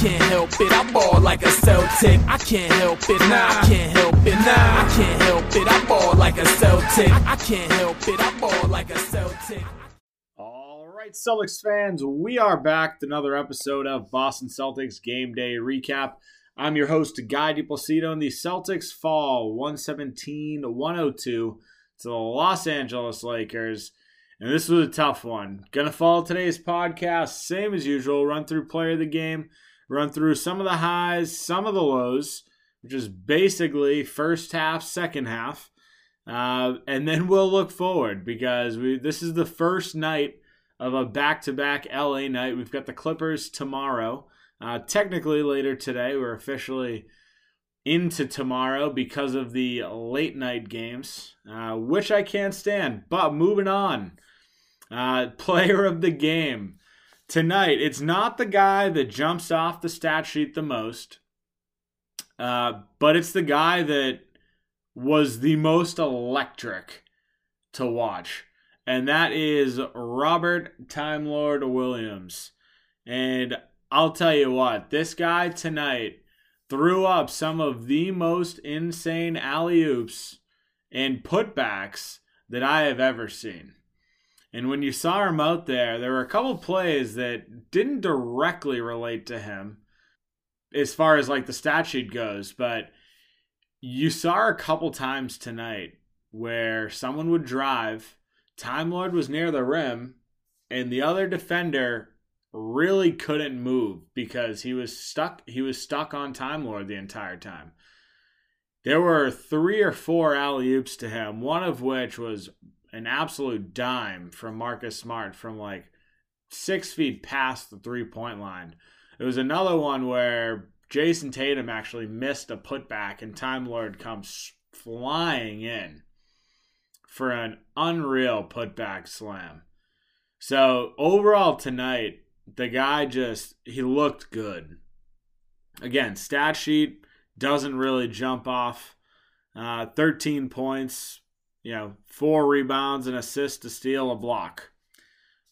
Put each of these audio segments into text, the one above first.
can't help it. I ball like a Celtic. I can't help it. Nah, I can't help it. Nah, I can't help it. I ball like a Celtic. I can't help it. I ball like a Celtic. All right, Celtics fans, we are back with another episode of Boston Celtics Game Day Recap. I'm your host, Guy DePlacido, and the Celtics fall 117 102 to the Los Angeles Lakers. And this was a tough one. Gonna follow today's podcast, same as usual. Run through player of the game, run through some of the highs, some of the lows, which is basically first half, second half. Uh, and then we'll look forward because we this is the first night of a back-to-back LA night. We've got the Clippers tomorrow. Uh, technically later today, we're officially into tomorrow because of the late night games, uh, which I can't stand. But moving on, uh, player of the game tonight. It's not the guy that jumps off the stat sheet the most, uh, but it's the guy that was the most electric to watch, and that is Robert Time Lord Williams. And I'll tell you what, this guy tonight threw up some of the most insane alley oops and putbacks that I have ever seen. And when you saw him out there, there were a couple plays that didn't directly relate to him as far as like the stat sheet goes, but you saw a couple times tonight where someone would drive, Time Lord was near the rim, and the other defender really couldn't move because he was stuck he was stuck on Time Lord the entire time. There were three or four alley oops to him, one of which was an absolute dime from Marcus Smart from like six feet past the three point line. It was another one where Jayson Tatum actually missed a putback and Time Lord comes flying in for an unreal putback slam. So overall tonight, the guy just he looked good. Again, stat sheet doesn't really jump off. Uh, 13 points, you know, four rebounds, an assist, a steal, a block.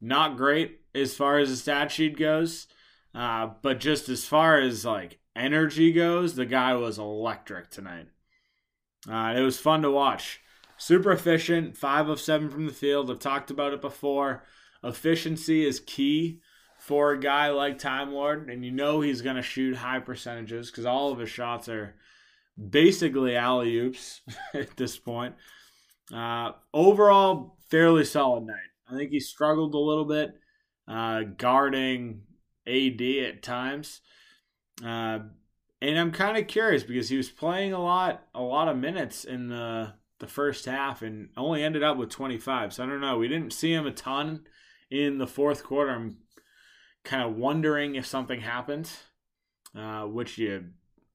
Not great as far as the stat sheet goes, uh, but just as far as like energy goes, the guy was electric tonight. Uh, it was fun to watch. Super efficient, five of seven from the field. I've talked about it before. Efficiency is key for a guy like Time Lord, and you know he's going to shoot high percentages because all of his shots are basically alley oops at this point. Uh, overall, fairly solid night. I think he struggled a little bit uh, guarding AD at times, uh, and I'm kind of curious because he was playing a lot, a lot of minutes in the the first half, and only ended up with 25. So I don't know. We didn't see him a ton in the fourth quarter. I'm kind of wondering if something happened, uh, which you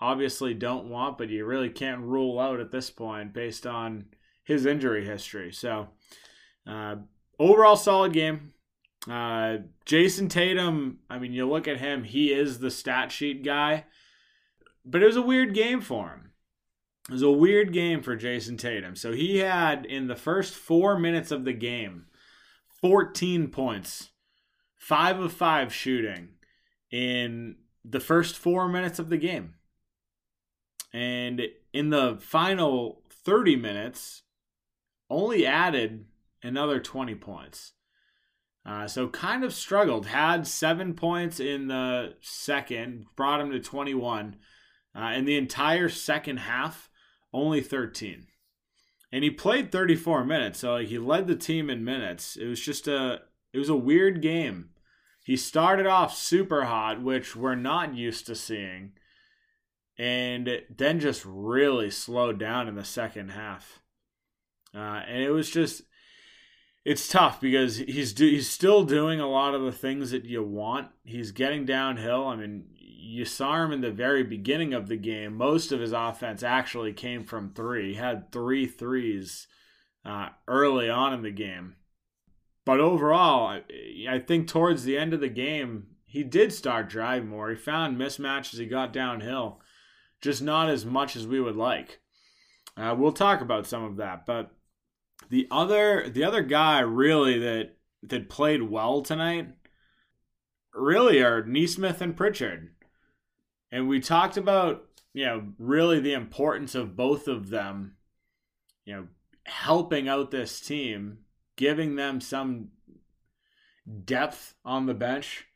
obviously don't want, but you really can't rule out at this point based on his injury history. So, uh, overall, solid game. Uh, Jayson Tatum, I mean, you look at him, he is the stat sheet guy, but it was a weird game for him. It was a weird game for Jayson Tatum. So he had, in the first four minutes of the game, 14 points, five of five shooting in the first four minutes of the game. And in the final 30 minutes, only added another 20 points. Uh, so kind of struggled. Had seven points in the second, brought him to 21. Uh, in the entire second half, only 13. And he played 34 minutes, so he led the team in minutes. It was just a it was a weird game. He started off super hot, which we're not used to seeing, and then just really slowed down in the second half. Uh, and it was just it's tough because he's do, he's still doing a lot of the things that you want. He's getting downhill. I mean, you saw him in the very beginning of the game. Most of his offense actually came from three. He had three threes uh, early on in the game. But overall, I think towards the end of the game, he did start driving more. He found mismatches. He got downhill, just not as much as we would like. Uh, we'll talk about some of that, but the other the other guy really that that played well tonight really are Nesmith and Pritchard. And we talked about, you know, really the importance of both of them, you know, helping out this team, giving them some depth on the bench,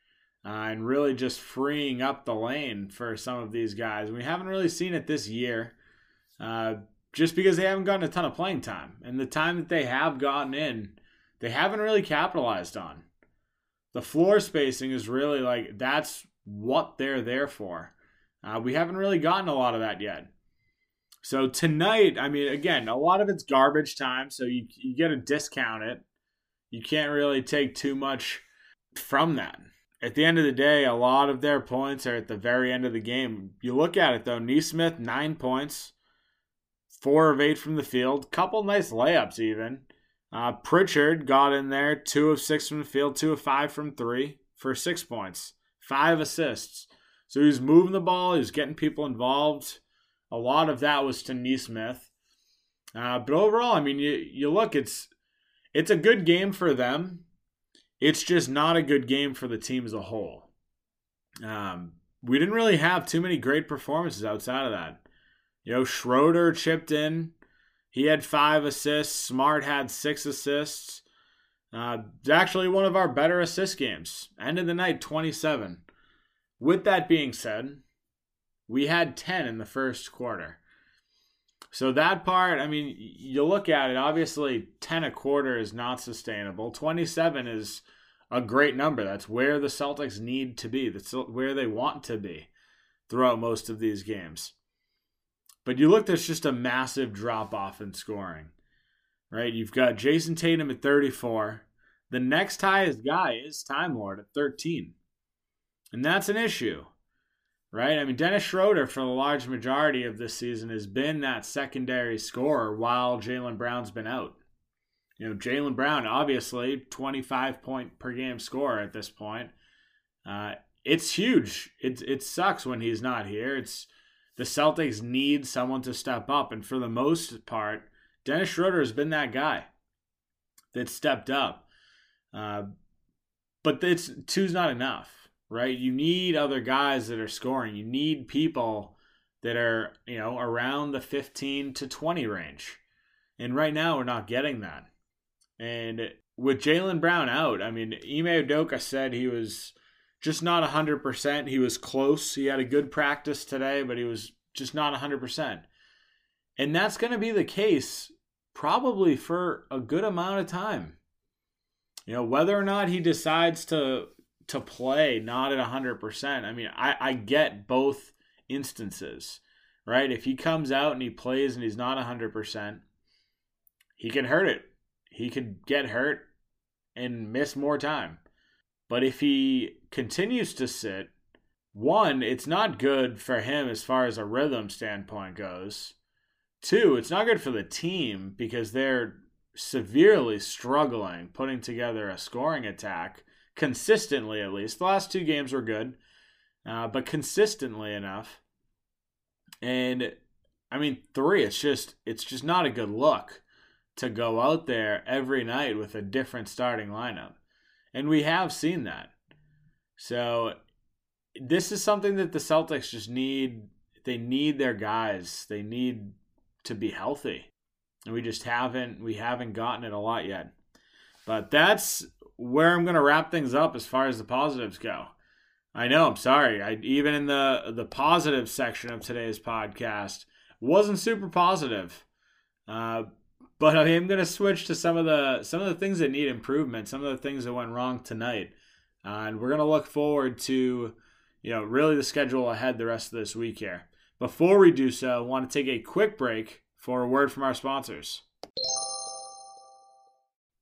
uh, and really just freeing up the lane for some of these guys. We haven't really seen it this year, uh, just because they haven't gotten a ton of playing time. And the time that they have gotten in, they haven't really capitalized on. The floor spacing is really like that's what they're there for. Uh, we haven't really gotten a lot of that yet. So tonight, I mean, again, a lot of it's garbage time, so you you get to discount it. You can't really take too much from that. At the end of the day, a lot of their points are at the very end of the game. You look at it though, Nesmith nine points, four of eight from the field, couple nice layups even. Uh, Pritchard got in there, two of six from the field, two of five from three for six points, five assists. So he was moving the ball, he was getting people involved. A lot of that was to Nesmith. Uh, but overall, I mean, you, you look, it's it's a good game for them. It's just not a good game for the team as a whole. Um, we didn't really have too many great performances outside of that. You know, Schroeder chipped in. He had five assists. Smart had six assists. Uh, it's actually one of our better assist games. End of the night, 27. With that being said, we had 10 in the first quarter. So that part, I mean, you look at it, obviously 10 a quarter is not sustainable. 27 is a great number. That's where the Celtics need to be. That's where they want to be throughout most of these games. But you look, there's just a massive drop off in scoring, right? You've got Jayson Tatum at 34. The next highest guy is Time Lord at 13. And that's an issue, right? I mean, Dennis Schroeder, for the large majority of this season, has been that secondary scorer while Jaylen Brown's been out. You know, Jaylen Brown, obviously, 25 point per game scorer at this point. Uh, it's huge. It, it sucks when he's not here. It's the Celtics need someone to step up. And for the most part, Dennis Schroeder has been that guy that stepped up. Uh, but it's two's not enough, right? You need other guys that are scoring. You need people that are, you know, around the 15 to 20 range. And right now, we're not getting that. And with Jaylen Brown out, I mean, Ime Udoka said he was just not 100%. He was close. He had a good practice today, but he was just not 100%. And that's going to be the case probably for a good amount of time. You know, whether or not he decides to to play not at 100%. I mean, I, I get both instances, right? If he comes out and he plays and he's not 100%, he can hurt it. He could get hurt and miss more time. But if he continues to sit, one, it's not good for him as far as a rhythm standpoint goes. Two, it's not good for the team because they're severely struggling putting together a scoring attack consistently, at least. The last two games were good, uh, but consistently enough. And I mean, three, it's just it's just not a good look to go out there every night with a different starting lineup. And we have seen that. So this is something that the Celtics just need. They need their guys. They need to be healthy. And we just haven't we haven't gotten it a lot yet. But that's where I'm going to wrap things up as far as the positives go. I know, I'm sorry. I even in the the positive section of today's podcast wasn't super positive. Uh, but I am going to switch to some of the some of the things that need improvement, some of the things that went wrong tonight, uh, and we're going to look forward to, you know, really the schedule ahead the rest of this week here. Before we do so, I want to take a quick break for a word from our sponsors.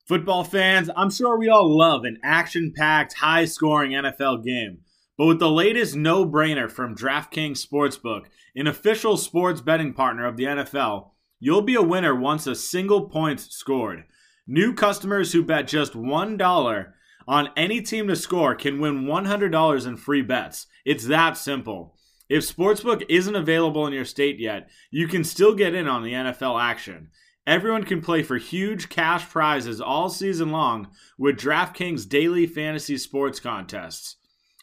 Football fans, I'm sure we all love an action-packed, high-scoring NFL game. But with the latest no-brainer from DraftKings Sportsbook, an official sports betting partner of the NFL, You'll be a winner once a single point's scored. New customers who bet just $1 on any team to score can win $100 in free bets. It's that simple. If Sportsbook isn't available in your state yet, you can still get in on the NFL action. Everyone can play for huge cash prizes all season long with DraftKings daily fantasy sports contests.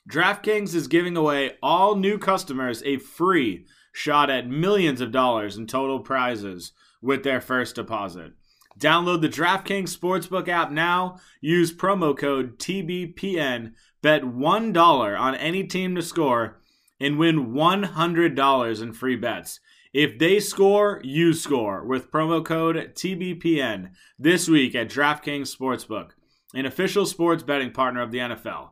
DraftKings is giving away all new customers a free shot at millions of dollars in total prizes with their first deposit. Download the DraftKings Sportsbook app now. Use promo code TBPN. Bet $1 on any team to score and win $100 in free bets. If they score, you score with promo code TBPN this week at DraftKings Sportsbook, an official sports betting partner of the NFL.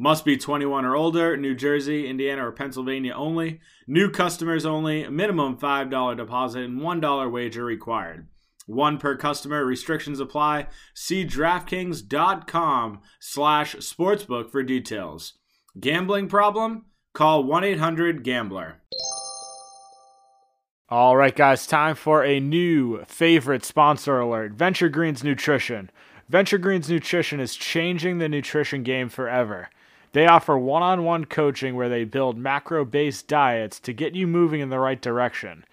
Must be 21 or older, New Jersey, Indiana, or Pennsylvania only. New customers only, minimum $5 deposit and $1 wager required. One per customer, restrictions apply. See DraftKings.com slash sportsbook for details. Gambling problem? Call 1-800-GAMBLER. All right, guys, time for a new favorite sponsor alert Venture Greens Nutrition. Venture Greens Nutrition is changing the nutrition game forever. They offer one on one coaching where they build macro based diets to get you moving in the right direction.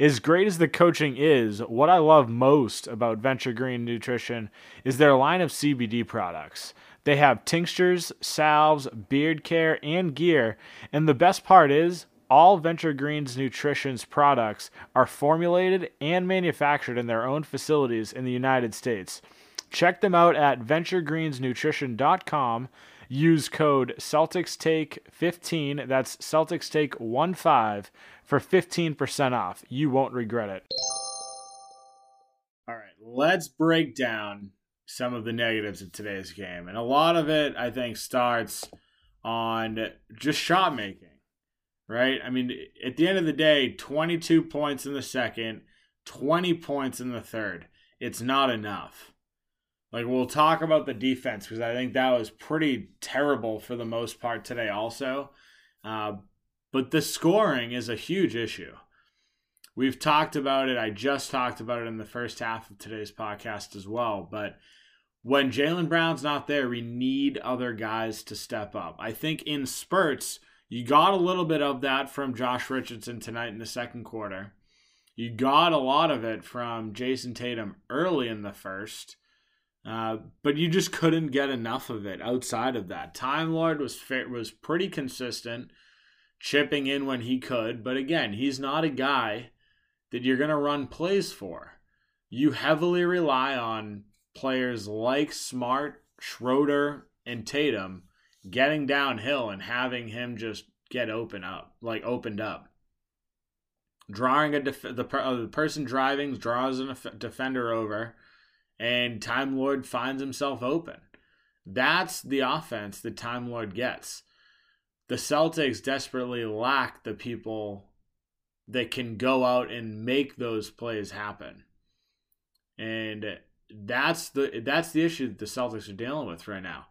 As great as the coaching is, what I love most about Venture Green Nutrition is their line of CBD products. They have tinctures, salves, beard care, and gear, and the best part is all Venture Greens Nutrition's products are formulated and manufactured in their own facilities in the United States. Check them out at venturegreensnutrition.com Use code Celtics Take 15. that's CelticsTake15, for 15% off. You won't regret it. All right, let's break down some of the negatives of today's game. And a lot of it, I think, starts on just shot making, right? I mean, at the end of the day, 22 points in the second, 20 points in the third. It's not enough. Like we'll talk about the defense because I think that was pretty terrible for the most part today, also. Uh, but the scoring is a huge issue. We've talked about it. I just talked about it in the first half of today's podcast as well. But when Jaylen Brown's not there, we need other guys to step up. I think in spurts, you got a little bit of that from Josh Richardson tonight in the second quarter. You got a lot of it from Jayson Tatum early in the first. Uh, but you just couldn't get enough of it outside of that. Time Lord was was pretty consistent, chipping in when he could. But again, he's not a guy that you're going to run plays for. You heavily rely on players like Smart, Schroeder, and Tatum getting downhill and having him just get open up, like opened up. Drawing a def- the, uh, the person driving draws a defender over and Time Lord finds himself open. That's the offense that Time Lord gets. The Celtics desperately lack the people that can go out and make those plays happen. And that's the that's the issue that the Celtics are dealing with right now.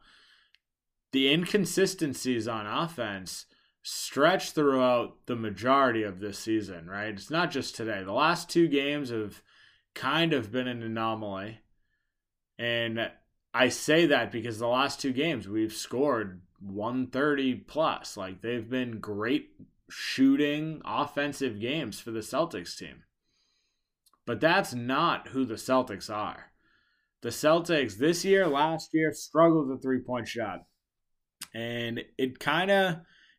The inconsistencies on offense stretch throughout the majority of this season, right? It's not just today. The last two games have kind of been an anomaly. And I say that because the last two games we've scored 130 plus. Like they've been great shooting offensive games for the Celtics team. But that's not who the Celtics are. The Celtics this year, last year struggled the three-point shot. And it kind of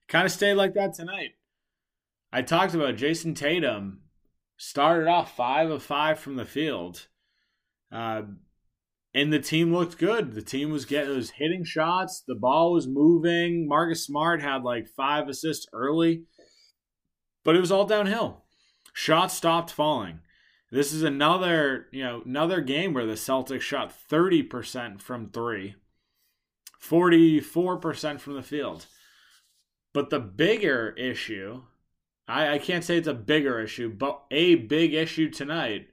kind of stayed like that tonight. I talked about Jayson Tatum started off 5 of 5 from the field. Uh, and the team looked good. The team was getting was hitting shots. The ball was moving. Marcus Smart had like five assists early, but it was all downhill. Shots stopped falling. This is another you know another game where the Celtics shot thirty percent from three, forty four percent from the field. But the bigger issue, I, I can't say it's a bigger issue, but a big issue tonight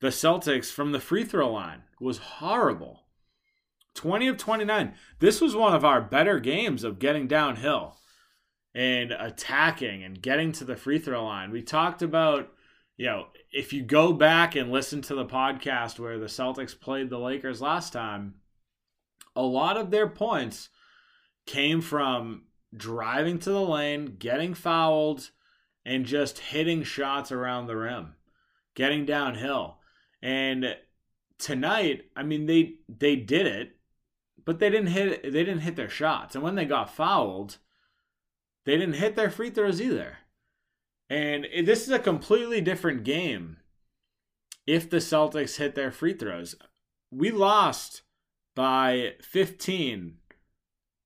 the Celtics from the free throw line was horrible. 20 of 29. This was one of our better games of getting downhill and attacking and getting to the free throw line. We talked about, you know, if you go back and listen to the podcast where the Celtics played the Lakers last time, a lot of their points came from driving to the lane, getting fouled, and just hitting shots around the rim, getting downhill. And tonight, I mean they they did it, but they didn't hit they didn't hit their shots. And when they got fouled, they didn't hit their free throws either. And this is a completely different game if the Celtics hit their free throws. We lost by 15.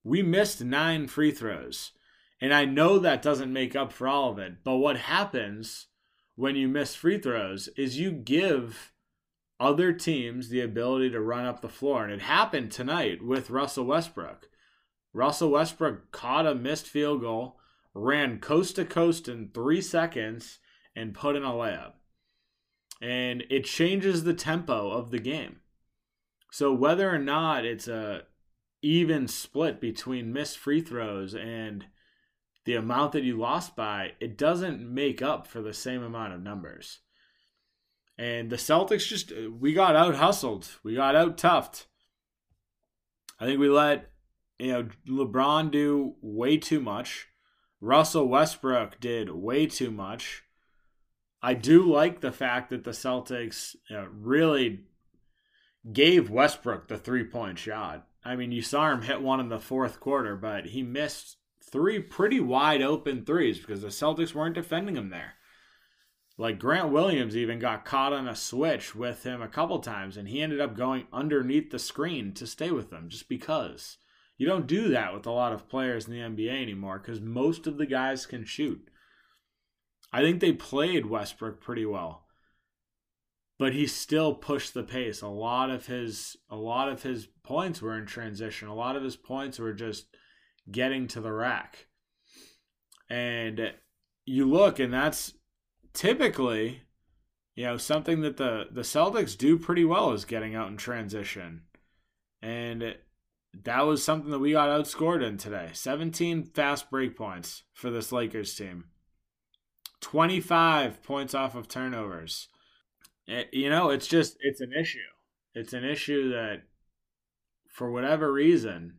We missed nine free throws. And I know that doesn't make up for all of it. But what happens when you miss free throws is you give other teams the ability to run up the floor. And it happened tonight with Russell Westbrook. Russell Westbrook caught a missed field goal, ran coast to coast in three seconds, and put in a layup. And it changes the tempo of the game. So whether or not it's a even split between missed free throws and the amount that you lost by, it doesn't make up for the same amount of numbers. And the Celtics just we got out hustled. We got out toughed. I think we let you know LeBron do way too much. Russell Westbrook did way too much. I do like the fact that the Celtics you know, really gave Westbrook the three point shot. I mean, you saw him hit one in the fourth quarter, but he missed three pretty wide open threes because the Celtics weren't defending him there. Like Grant Williams even got caught on a switch with him a couple times, and he ended up going underneath the screen to stay with them just because. You don't do that with a lot of players in the NBA anymore because most of the guys can shoot. I think they played Westbrook pretty well. But he still pushed the pace. A lot of his a lot of his points were in transition. A lot of his points were just getting to the rack. And you look, and that's typically, you know, something that the, the Celtics do pretty well is getting out in transition. And that was something that we got outscored in today. 17 fast break points for this Lakers team. 25 points off of turnovers. It, you know, it's just, it's an issue. It's an issue that, for whatever reason,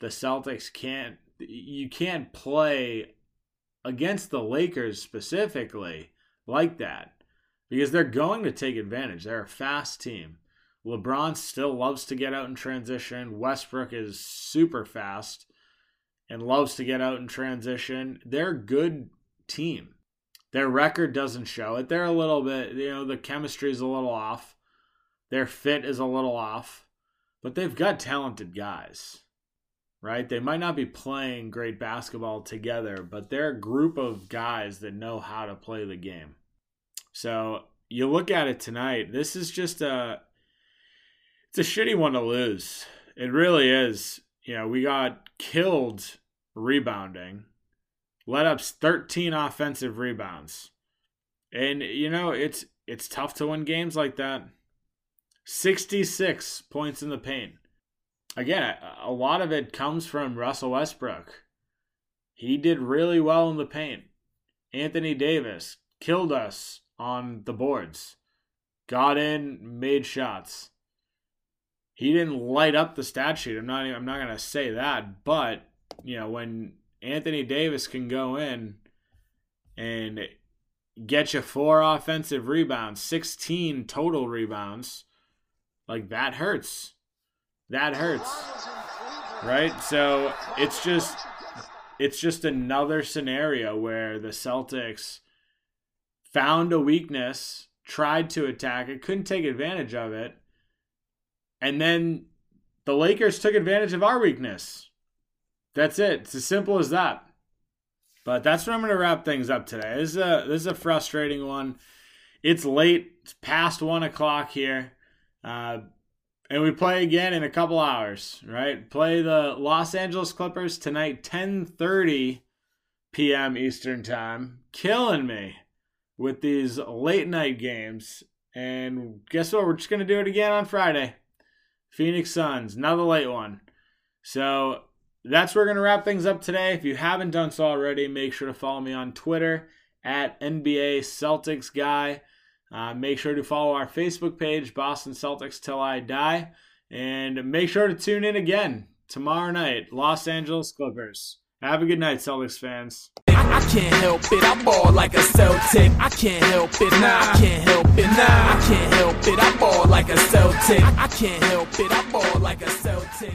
the Celtics can't you can't play against the Lakers specifically like that because they're going to take advantage. They're a fast team. LeBron still loves to get out in transition. Westbrook is super fast and loves to get out in transition. They're a good team. Their record doesn't show it. They're a little bit, you know, the chemistry is a little off. Their fit is a little off, but they've got talented guys right? They might not be playing great basketball together, but they're a group of guys that know how to play the game. So you look at it tonight, this is just a it's a shitty one to lose. It really is. You know, we got killed rebounding, let up 13 offensive rebounds. And you know, it's it's tough to win games like that. 66 points in the paint again, a lot of it comes from Russell Westbrook. He did really well in the paint. Anthony Davis killed us on the boards. Got in, made shots. He didn't light up the stat sheet. I'm not I'm not to say that, but you know, when Anthony Davis can go in and get you four offensive rebounds, 16 total rebounds, like that hurts that hurts. Right? So it's just it's just another scenario where the Celtics found a weakness, tried to attack it, couldn't take advantage of it, and then the Lakers took advantage of our weakness. That's it. It's as simple as that. But that's where I'm going to wrap things up today. This is a this is a frustrating one. It's late. It's past one o'clock here. Uh, and we play again in a couple hours, right? Play the Los Angeles Clippers tonight, 10:30 p.m. Eastern Time. Killing me with these late night games. And guess what? We're just gonna do it again on Friday. Phoenix Suns, another late one. So that's where we're gonna wrap things up today. If you haven't done so already, make sure to follow me on Twitter at NBA Celtics Guy. Uh, make sure to follow our Facebook page, Boston Celtics Till I Die. And make sure to tune in again tomorrow night, Los Angeles Clippers. Have a good night, Celtics fans. I, can't help it, I ball like a Celtic. I can't help it, nah, I can't help it, nah, I can't help it, I ball like a Celtic. I can't help it, I ball like a Celtic.